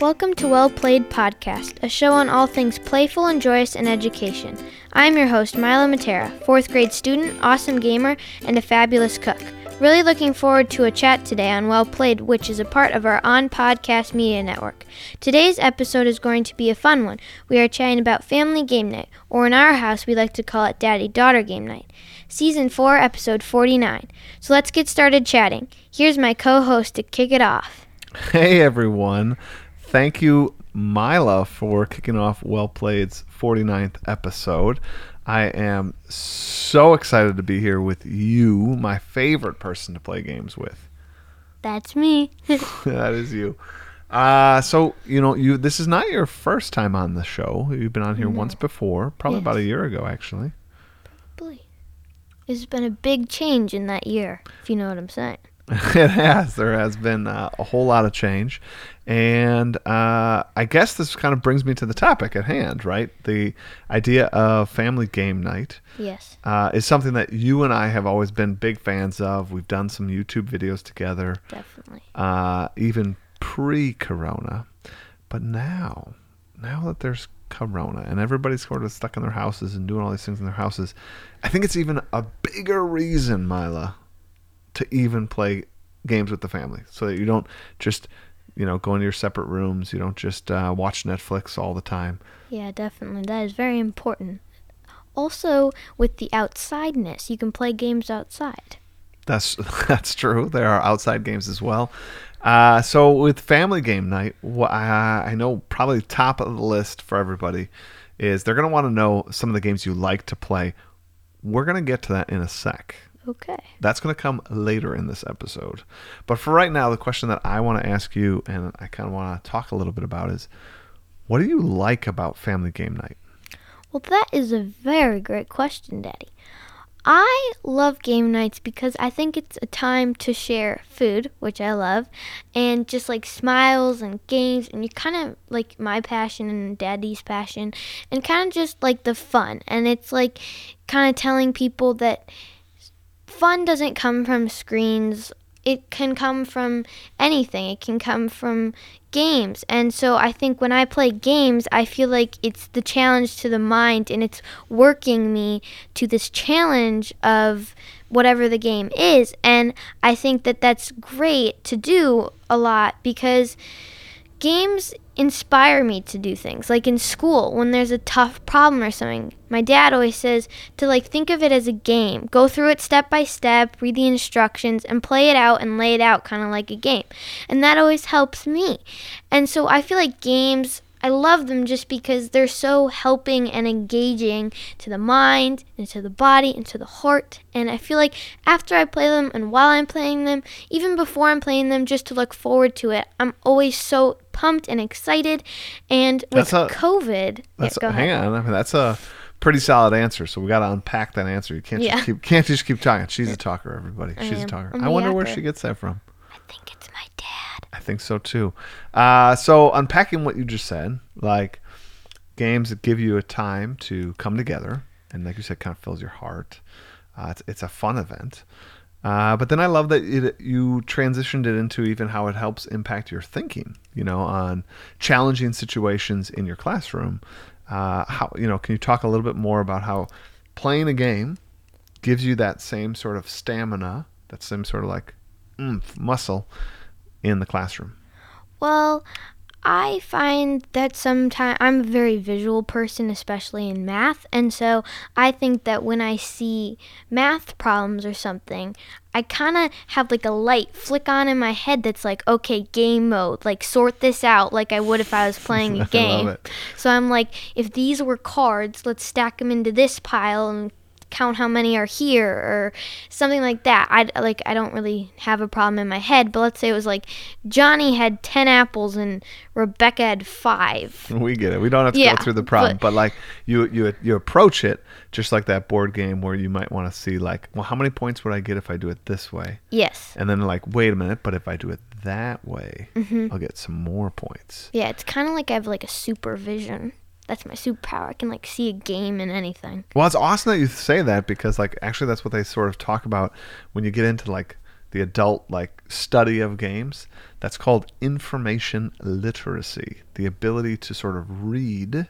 Welcome to Well Played Podcast, a show on all things playful and joyous in education. I'm your host, Mila Matera, fourth grade student, awesome gamer, and a fabulous cook. Really looking forward to a chat today on Well Played, which is a part of our On Podcast Media Network. Today's episode is going to be a fun one. We are chatting about family game night, or in our house, we like to call it daddy daughter game night. Season 4, episode 49. So let's get started chatting. Here's my co host to kick it off. Hey everyone. Thank you, Mila, for kicking off Well Played's 49th episode. I am so excited to be here with you, my favorite person to play games with. That's me. that is you. Uh, so you know, you this is not your first time on the show. You've been on here once before, probably Yes. about a year ago, actually. Probably. It's been a big change in that year, if you know what I'm saying. it has. There has been uh, a whole lot of change. And uh, I guess this kind of brings me to the topic at hand, right? The idea of family game night Yes. uh, is something that you and I have always been big fans of. We've done some YouTube videos together, Definitely. uh, even pre corona. But now, now that there's corona and everybody's sort of stuck in their houses and doing all these things in their houses, I think it's even a bigger reason, Mila, to even play games with the family. So that you don't just you know go into your separate rooms. You don't just uh, watch netflix all the time. Yeah, definitely. That is very important. Also, with the outsideness, you can play games outside. that's that's true. There are outside games as well. Uh, so with family game night I know probably top of the list for everybody is they're going to want to know some of the games you like to play. We're going to get to that in a sec Okay. That's going to come later in this episode. But for right now, the question that I want to ask you and I kind of want to talk a little bit about is what do you like about family game night? Well, that is a very great question, Daddy. I love game nights because I think it's a time to share food, which I love, and just like smiles and games, and you kind of like my passion and Daddy's passion, and kind of just like the fun. And it's like kind of telling people that fun doesn't come from screens. It can come from anything. It can come from games. And so I think when I play games, I feel like it's the challenge to the mind and it's working me to this challenge of whatever the game is. And I think that that's great to do a lot because games inspire me to do things. Like in school when there's a tough problem or something my dad always says to like think of it as a game. Go through it step by step read the instructions and play it out and lay it out kind of like a game. And that always helps me. And so i feel like games I love them just because they're so helping and engaging to the mind and to the body and to the heart. And I feel like after I play them and while I'm playing them, even before I'm playing them, just to look forward to it, I'm always so pumped and excited. And with That's a- COVID, That's yeah, hang on. I mean, that's a pretty solid answer. So we got to unpack that answer. You can't Yeah. just keep can't just keep talking. She's a talker, everybody. She's a talker. I'm I wonder where she gets that from. I think it's my dad. I think so too. Uh, so unpacking what you just said, like games that give you a time to come together, and like you said, kind of fills your heart. Uh, it's, it's a fun event. Uh, but then I love that it, you transitioned it into even how it helps impact your thinking. You know, on challenging situations in your classroom. Uh, how you know? Can you talk a little bit more about how playing a game gives you that same sort of stamina, that same sort of like muscle in the classroom? Well, I find that sometimes I'm a very visual person, especially in math, and so I think that when I see math problems or something, I kind of have like a light flick on in my head that's like, okay, game mode, like sort this out like I would if I was playing a game. So I'm like, if these were cards, let's stack them into this pile and count how many are here or something like that. I like I don't really have a problem in my head, but let's say it was like Johnny had 10 apples and Rebecca had 5. We get it. We don't have to Yeah, go through the problem, but- but, like you, you, you approach it just like that board game where you might want to see like, well, how many points would I get if I do it this way? Yes. And then like, wait a minute, but if I do it that way, Mm-hmm. I'll get some more points. Yeah, it's kind of like I have like a supervision. That's my superpower. I can like see a game in anything. Well, it's awesome that you say that because like actually that's what they sort of talk about when you get into like the adult like study of games. That's called information literacy, the ability to sort of read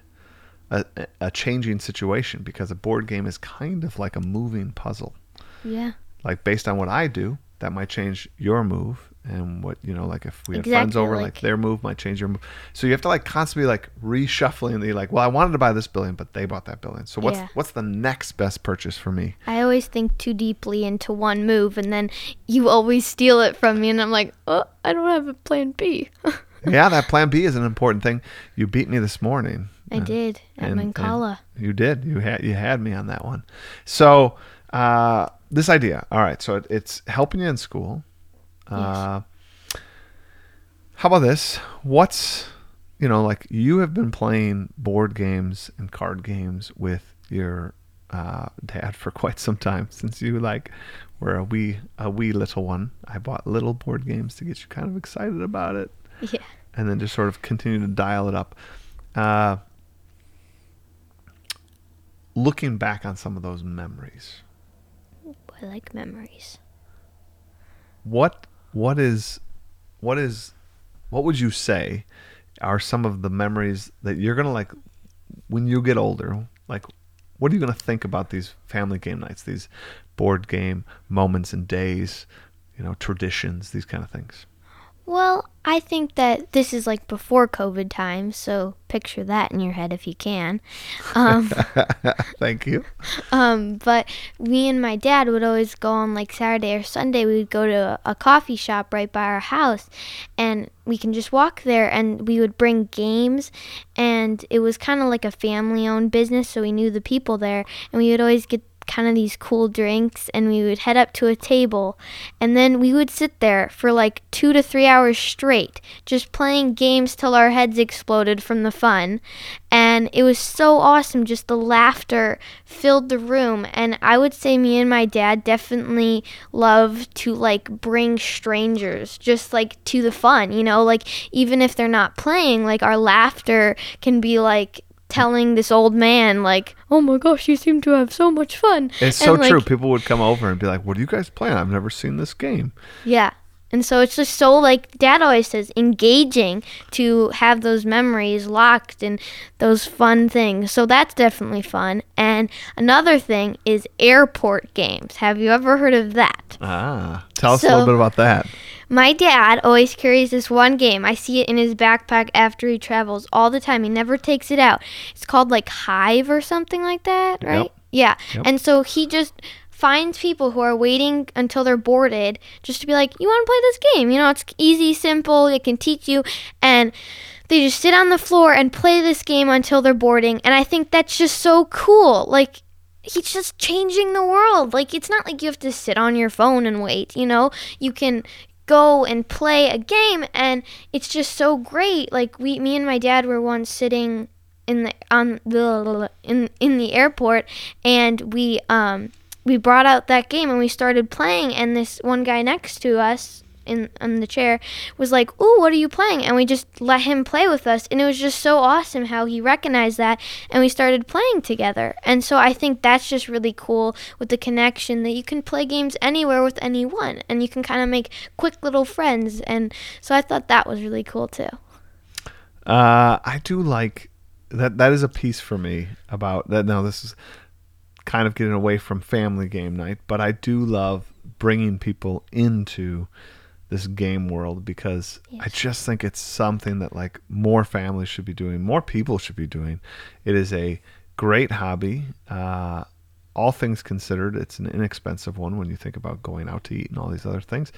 a, a changing situation because a board game is kind of like a moving puzzle. Yeah. Like based on what I do, that might change your move and what you know like if we had friends over like, like- their move might change your move. So you have to like constantly like reshuffling the like well i wanted to buy this billion but they bought that billion. So what's Yeah. what's the next best purchase for me? I always think too deeply into one move, and then you always steal it from me, and I'm like, oh, I don't have a plan B. yeah that plan b is an important thing. You beat me this morning. I Uh, did at and- and Mancala. you did. You had you had me on that one. So uh this idea. All right so it, it's helping you in school uh how about this what's you know like you have been playing board games and card games with your uh dad for quite some time since you like were a wee a wee little one i bought little board games to get you kind of excited about it Yeah. and then just sort of continue to dial it up. Uh, looking back on some of those memories, I like memories. what what is what is what would you say are some of the memories that you're gonna like when you get older? Like, what are you gonna think about these family game nights, these board game moments and days? You know, traditions, these kind of things. Well, I think that this is like before COVID times, so picture that in your head if you can. Um, Thank you. um, but me and my dad would always go on like Saturday or Sunday. We would go to a, a coffee shop right by our house, and we can just walk there. And we would bring games, and it was kind of like a family-owned business, so we knew the people there, and we would always get kind of these cool drinks and we would head up to a table and then we would sit there for like two to three hours straight just playing games till our heads exploded from the fun. And it was so awesome just the laughter filled the room and i would say me and my dad definitely love to like bring strangers just like to the fun you know? Like even if they're not playing like our laughter can be like telling this old man like oh my gosh you seem to have so much fun It's so like, true. People would come over and be like, "What are you guys playing? I've never seen this game." Yeah. And so it's just so like dad always says engaging to have those memories locked and those fun things. So that's definitely fun. And another thing is airport games. Have you ever heard of that? Ah, tell us a little bit about that. My dad always carries this one game. I see it in his backpack after he travels all the time. He never takes it out. It's called like Hive or something like that, right? Yep. Yeah. Yep. And so he just finds people who are waiting until they're boarded just to be like, "You want to play this game?" You know, it's easy, simple, it can teach you and they just sit on the floor and play this game until they're boarding. And I think that's just so cool. Like he's just changing the world. Like it's not like you have to sit on your phone and wait, you know? You can go and play a game and it's just so great. Like we me and my dad were once sitting in the on the in in the airport and we um we brought out that game and we started playing and this one guy next to us in on the chair was like, "Ooh, what are you playing?" And we just let him play with us, and it was just so awesome how he recognized that, and we started playing together. And so I think that's just really cool with the connection that you can play games anywhere with anyone, and you can kind of make quick little friends. And so I thought that was really cool too. Uh, I do like that. That is a piece for me about that. Now this is kind of getting away from family game night, but I do love bringing people into this game world because I just think it's something that like more families should be doing, more people should be doing. It is a great hobby. Uh, all things considered, it's an inexpensive one when you think about going out to eat and all these other things.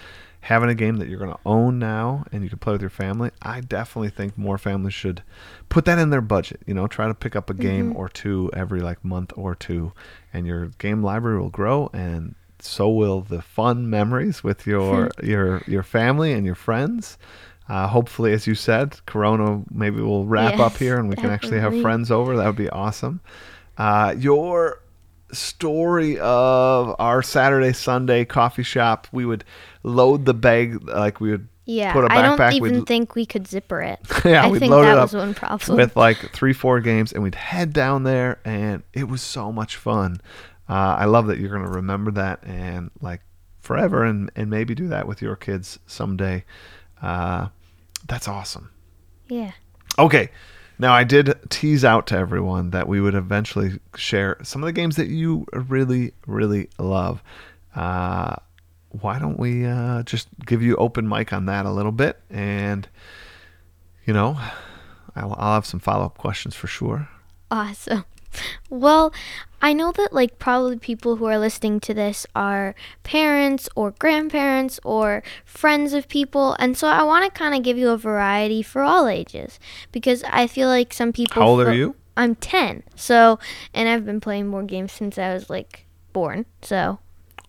Having a game that you're going to own now and you can play with your family, I definitely think more families should put that in their budget. You know, try to pick up a game or two every like month or two, and your game library will grow, and so will the fun memories with your your your family and your friends. Uh, hopefully, as you said, Corona maybe will wrap up here and we can actually have friends over. That would be awesome. Uh, your story of our Saturday Sunday coffee shop, we would load the bag like we would Yeah, put a I don't backpack. even we'd, think we could zipper it. yeah, I we'd think load that it was up one problem. with like three, four games, and we'd head down there, and it was so much fun. Uh, I love that you're gonna remember that, and like forever, and and maybe do that with your kids someday. Uh, that's awesome. Yeah. Okay. Now, I did tease out to everyone that we would eventually share some of the games that you really, really love. Uh, why don't we uh, just give you open mic on that a little bit? And, you know, I'll, I'll have some follow up questions for sure. Awesome. Well, I know that like probably people who are listening to this are parents or grandparents or friends of people, and so I want to kind of give you a variety for all ages because I feel like some people. How old are you? I'm 10. So, and I've been playing board games since I was like born. So,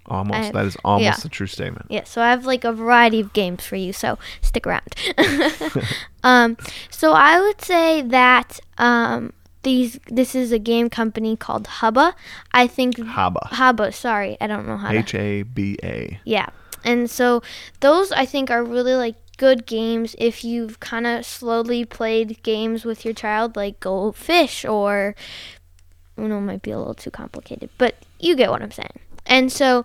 Almost. I- that is almost yeah. a true statement. yeah, so I have like a variety of games for you, so stick around. um, so I would say that um, these this is a game company called Hubba. I think Hubba. Hubba, sorry, I don't know how to. H A B A. Yeah. And so those I think are really like good games if you've kind of slowly played games with your child like Go Fish or Uno might be a little too complicated, but you get what I'm saying. And so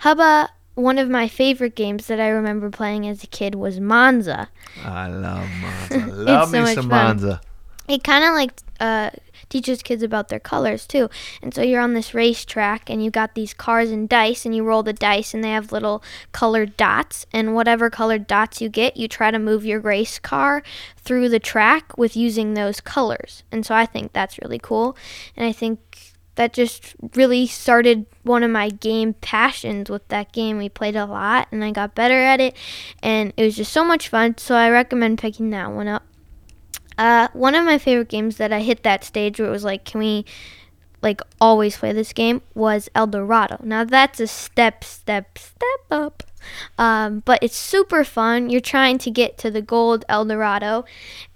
Hubba one of my favorite games that I remember playing as a kid was Monza. I love Monza. love so me much some fun. Monza. It kind of like uh, teaches kids about their colors too. And so you're on this racetrack and you got these cars and dice and you roll the dice and they have little colored dots. And whatever colored dots you get, you try to move your race car through the track with using those colors. And so I think that's really cool. And I think that just really started one of my game passions with that game. We played a lot and I got better at it and it was just so much fun. So I recommend picking that one up. Uh, one of my favorite games that I hit that stage where it was like, can we like always play this game was El Dorado. Now that's a step, step, step up. Um, but it's super fun. You're trying to get to the gold El Dorado,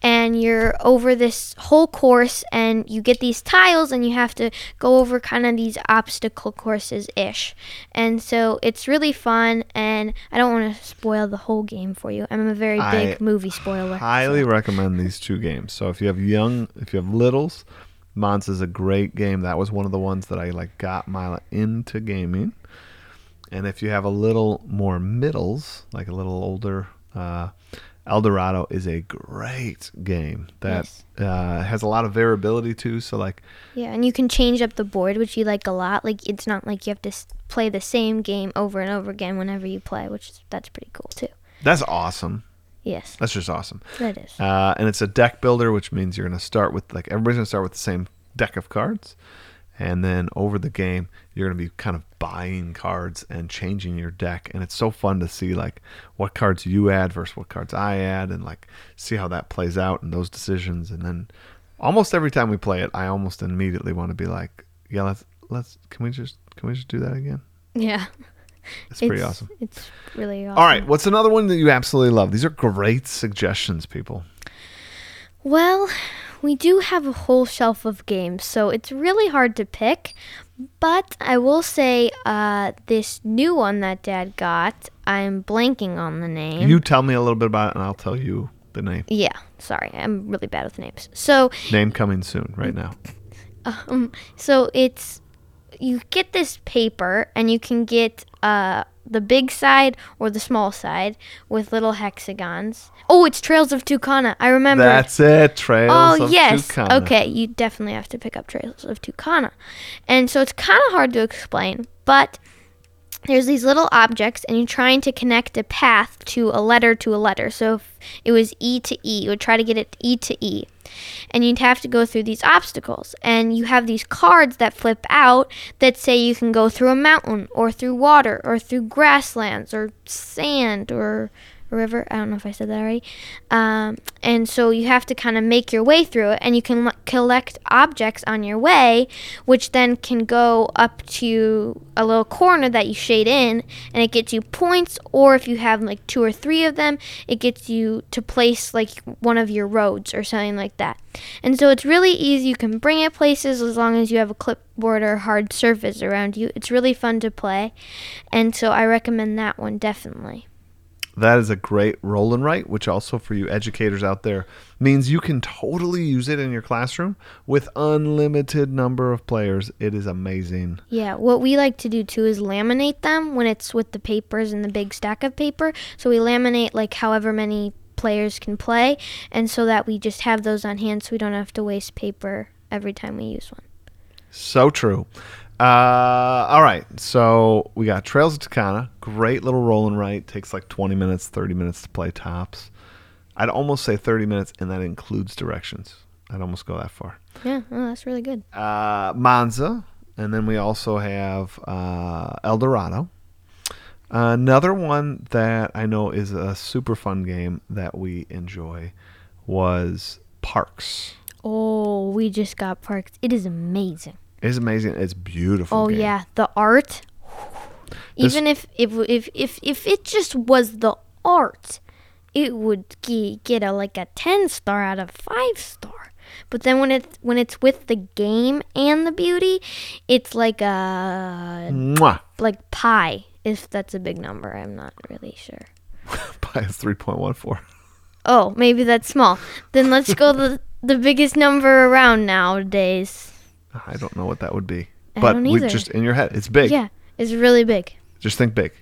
and you're over this whole course, and you get these tiles, and you have to go over kind of these obstacle courses ish. And so it's really fun, and I don't want to spoil the whole game for you. I'm a very big I movie spoiler. Highly so- recommend these two games. So if you have young, if you have littles, Monza's a great game. That was one of the ones that I like got Mila into gaming. And if you have a little more middles, like a little older, uh, Eldorado is a great game that Yes. uh, has a lot of variability too. So like, Yeah, and you can change up the board, which you like a lot. Like it's not like you have to play the same game over and over again whenever you play, which is, that's pretty cool too. that's awesome. Yes, That's just awesome. that is. Uh, and it's a deck builder, which means you're going to start with like everybody's going to start with the same deck of cards, and then over the game you're going to be kind of buying cards and changing your deck, and it's so fun to see like what cards you add versus what cards I add, and like see how that plays out and those decisions, and then almost every time we play it, I almost immediately want to be like, yeah, let's let's can we just can we just do that again? yeah, It's pretty It's- awesome. It's really awesome. All right, what's another one that you absolutely love? These are great suggestions, people. Well, we do have a whole shelf of games, so it's really hard to pick. But I will say, uh, this new one that Dad got, I'm blanking on the name. You tell me a little bit about it, and I'll tell you the name. yeah, sorry, I'm really bad with names. So Name coming soon, right now. Um, so it's you get this paper and you can get uh the big side or the small side with little hexagons. Oh, it's Trails of Tucana. I remember. That's it. Trails oh of yes. Tucana. Okay, you definitely have to pick up Trails of Tucana. And so it's kind of hard to explain, but there's these little objects and you're trying to connect a path to a letter to a letter. So if it was E to E, you would try to get it E to E. And you'd have to go through these obstacles. And you have these cards that flip out that say you can go through a mountain or through water or through grasslands or sand or river. I don't know if I said that already. Um, and so you have to kind of make your way through it, and you can l- collect objects on your way, which then can go up to a little corner that you shade in, and it gets you points. Or if you have like two or three of them, it gets you to place like one of your roads or something like that. And so it's really easy. You can bring it places as long as you have a clipboard or hard surface around you. It's really fun to play, and so I recommend that one definitely. That is a great roll and write, which also for you educators out there means you can totally use it in your classroom with unlimited number of players. It is amazing. Yeah, what we like to do too is laminate them when it's with the papers and the big stack of paper. So we laminate like however many players can play, and so that we just have those on hand so we don't have to waste paper every time we use one. So true. Uh, all right, so we got Trails of Tucana. Great little roll and write. Takes like 20 minutes, 30 minutes to play tops. I'd almost say 30 minutes, and that includes directions. I'd almost go that far. Yeah, oh, that's really good. Uh, Monza, and then we also have uh, El Dorado. Another one that I know is a super fun game that we enjoy was Parks. Oh, we just got parks. It is amazing. It's amazing. It's beautiful. Oh game. yeah, the art. This- Even if if if if if it just was the art, it would ge- get a like a ten star out of five star. But then when it's when it's with the game and the beauty, it's like a Mwah. like pi. If that's a big number, I'm not really sure. Pi is 3.14. Oh, maybe that's small. Then let's go the the biggest number around nowadays. I don't know what that would be. I but don't we either. just in your head. It's big. Yeah, it's really big. Just think big.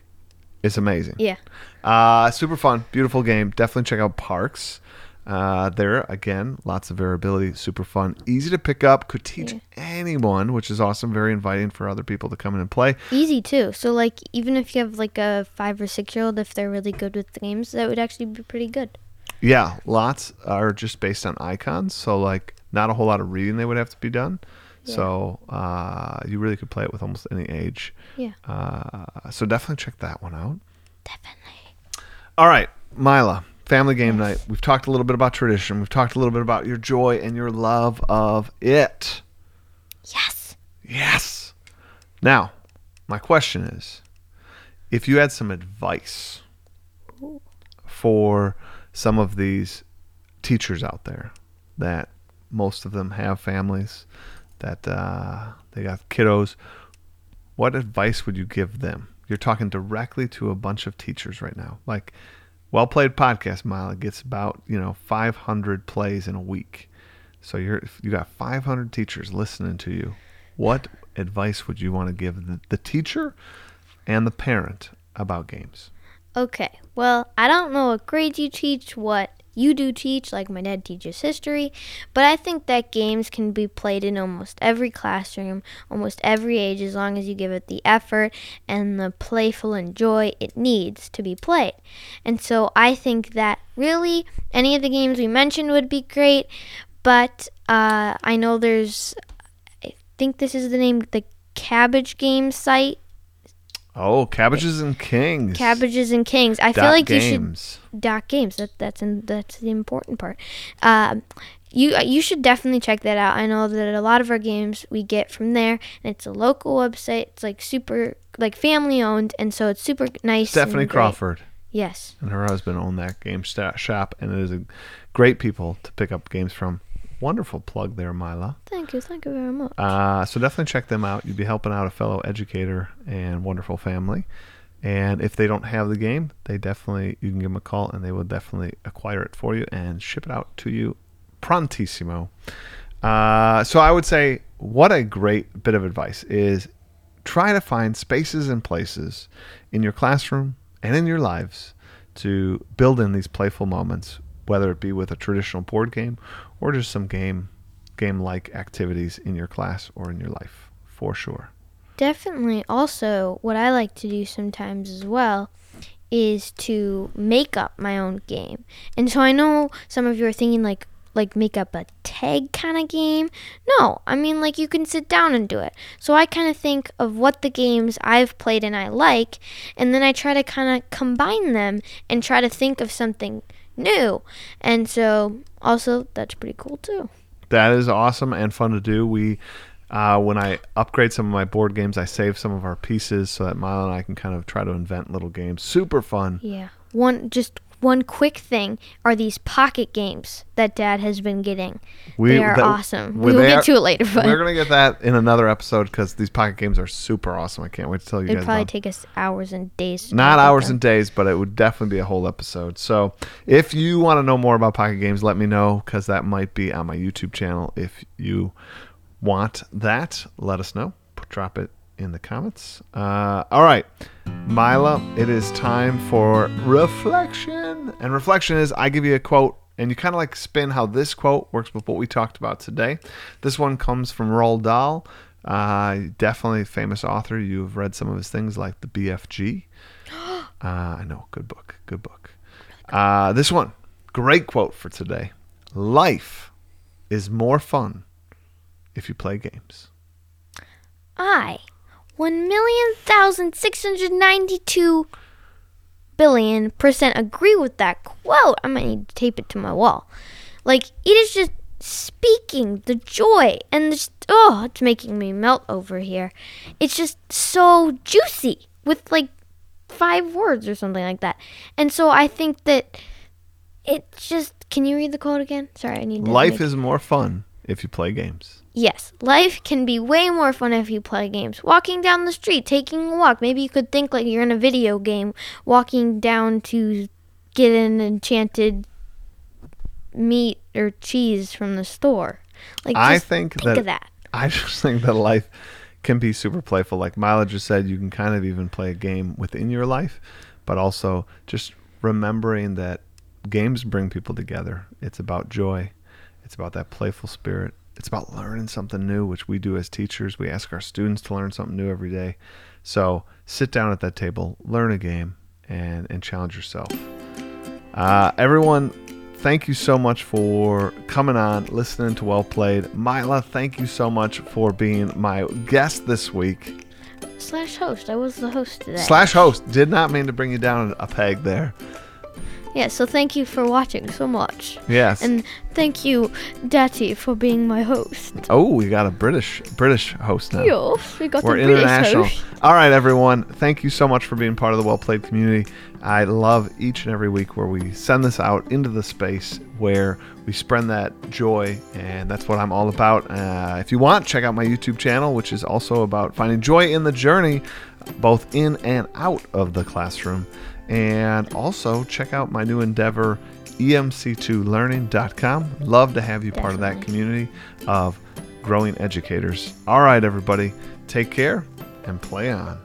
It's amazing. Yeah. Uh, super fun, beautiful game. Definitely check out Parks. Uh, there again, lots of variability, super fun, easy to pick up. Could teach anyone, which is awesome. Very inviting for other people to come in and play. easy too. So like even if you have like a five or six year old, if they're really good with the games, that would actually be pretty good. Yeah, lots are just based on icons, so like not a whole lot of reading they would have to be done. So uh, you really could play it with almost any age. Yeah. Uh, so definitely check that one out. Definitely. All right, Mila, family game night. We've talked a little bit about tradition. We've talked a little bit about your joy and your love of it. Yes. Yes. Now, my question is if you had some advice for some of these teachers out there that most of them have families, that uh, they got kiddos, what advice would you give them? You're talking directly to a bunch of teachers right now. Like, well played podcast, Mile. Gets about, you know, 500 plays in a week. So you're you got 500 teachers listening to you. What advice would you want to give the, the teacher and the parent about games? Okay. Well, I don't know what grades you teach, what you do teach, like my dad teaches history, but I think that games can be played in almost every classroom, almost every age, as long as you give it the effort and the playful and joy it needs to be played. And so I think that really any of the games we mentioned would be great, but uh, I know there's, I think this is the name, the Cabbage Game site. Oh, Cabbages and Kings. Cabbages and Kings. I feel Dot like you should games. dot games. That that's in, that's the important part. Um, you you should definitely check that out. I know that a lot of our games we get from there, and it's a local website. It's like super like family owned, and so it's super nice. Stephanie. Crawford Yes. and her husband own that game shop, and it is a great people to pick up games from. Wonderful plug there, Mila. Thank you. Thank you very much. Uh, so definitely check them out. You'd be helping out a fellow educator and wonderful family. And if they don't have the game, they definitely you can give them a call and they will definitely acquire it for you and ship it out to you prontissimo. Uh, so I would say what a great bit of advice is try to find spaces and places in your classroom and in your lives to build in these playful moments, whether it be with a traditional board game or just some game game like activities in your class or in your life, for sure. Definitely. Also, what I like to do sometimes as well is to make up my own game. And so I know some of you are thinking like like make up a tag kind of game. No, I mean like you can sit down and do it. So I kind of think of what the games I've played and I like, and then I try to kind of combine them and try to think of something new. And so also that's pretty cool too. That is awesome and fun to do. We, uh, when I upgrade some of my board games, I save some of our pieces so that Mila and I can kind of try to invent little games. Super fun. Yeah. One just one quick thing are these pocket games that Dad has been getting. We- they are that- awesome. we- will get to it later, but We're gonna get that in another episode because these pocket games are super awesome. I can't wait to tell you guys. it'd probably about take us hours and days. To Not hours them. and days, but it would definitely be a whole episode. So if you want to know more about pocket games, let me know because that might be on my YouTube channel. If you want that, let us know. Drop it in the comments. Uh, all right, Mila, it is time for reflection. And reflection is I give you a quote and you kind of like spin how this quote works with what we talked about today. This one comes from Roald Dahl. Uh, definitely a famous author. You've read some of his things like the BFG. Uh, I know, good book, good book. Uh, this one, great quote for today. Life is more fun if you play games. I, one million thousand six hundred ninety-two billion percent agree with that quote. I might need to tape it to my wall. Like it is just speaking the joy and just oh, it's making me melt over here. It's just so juicy with like five words or something like that. And so I think that it just. Can you read the quote again? Sorry, I need to. Life make- is more fun if you play games. Yes, life can be way more fun if you play games. Walking down the street, taking a walk. Maybe you could think like you're in a video game, walking down to get an enchanted meat or cheese from the store. Like I think think that- that. I just think that life can be super playful. Like Mila just said, you can kind of even play a game within your life, but also just remembering that games bring people together. It's about joy, it's about that playful spirit, it's about learning something new, which we do as teachers. We ask our students to learn something new every day. So sit down at that table, learn a game, and, and challenge yourself. Uh, everyone, thank you so much for coming on, listening to Well Played. Mila, thank you so much for being my guest this week. Slash host. I was the host today. Slash host. Did not mean to bring you down a peg there. Yeah, so thank you for watching so much. Yes. And thank you, Daddy, for being my host. oh, we got a British British host now. Yes, we got We're the British international. host. All right, everyone. Thank you so much for being part of the Well Played community. I love each and every week where we send this out into the space where we spread that joy, and that's what I'm all about. Uh, if you want, check out my YouTube channel, which is also about finding joy in the journey, both in and out of the classroom. And also check out my new endeavor, E emc2learning.com. Love to have you part of that community of growing educators. All right, everybody, take care and play on.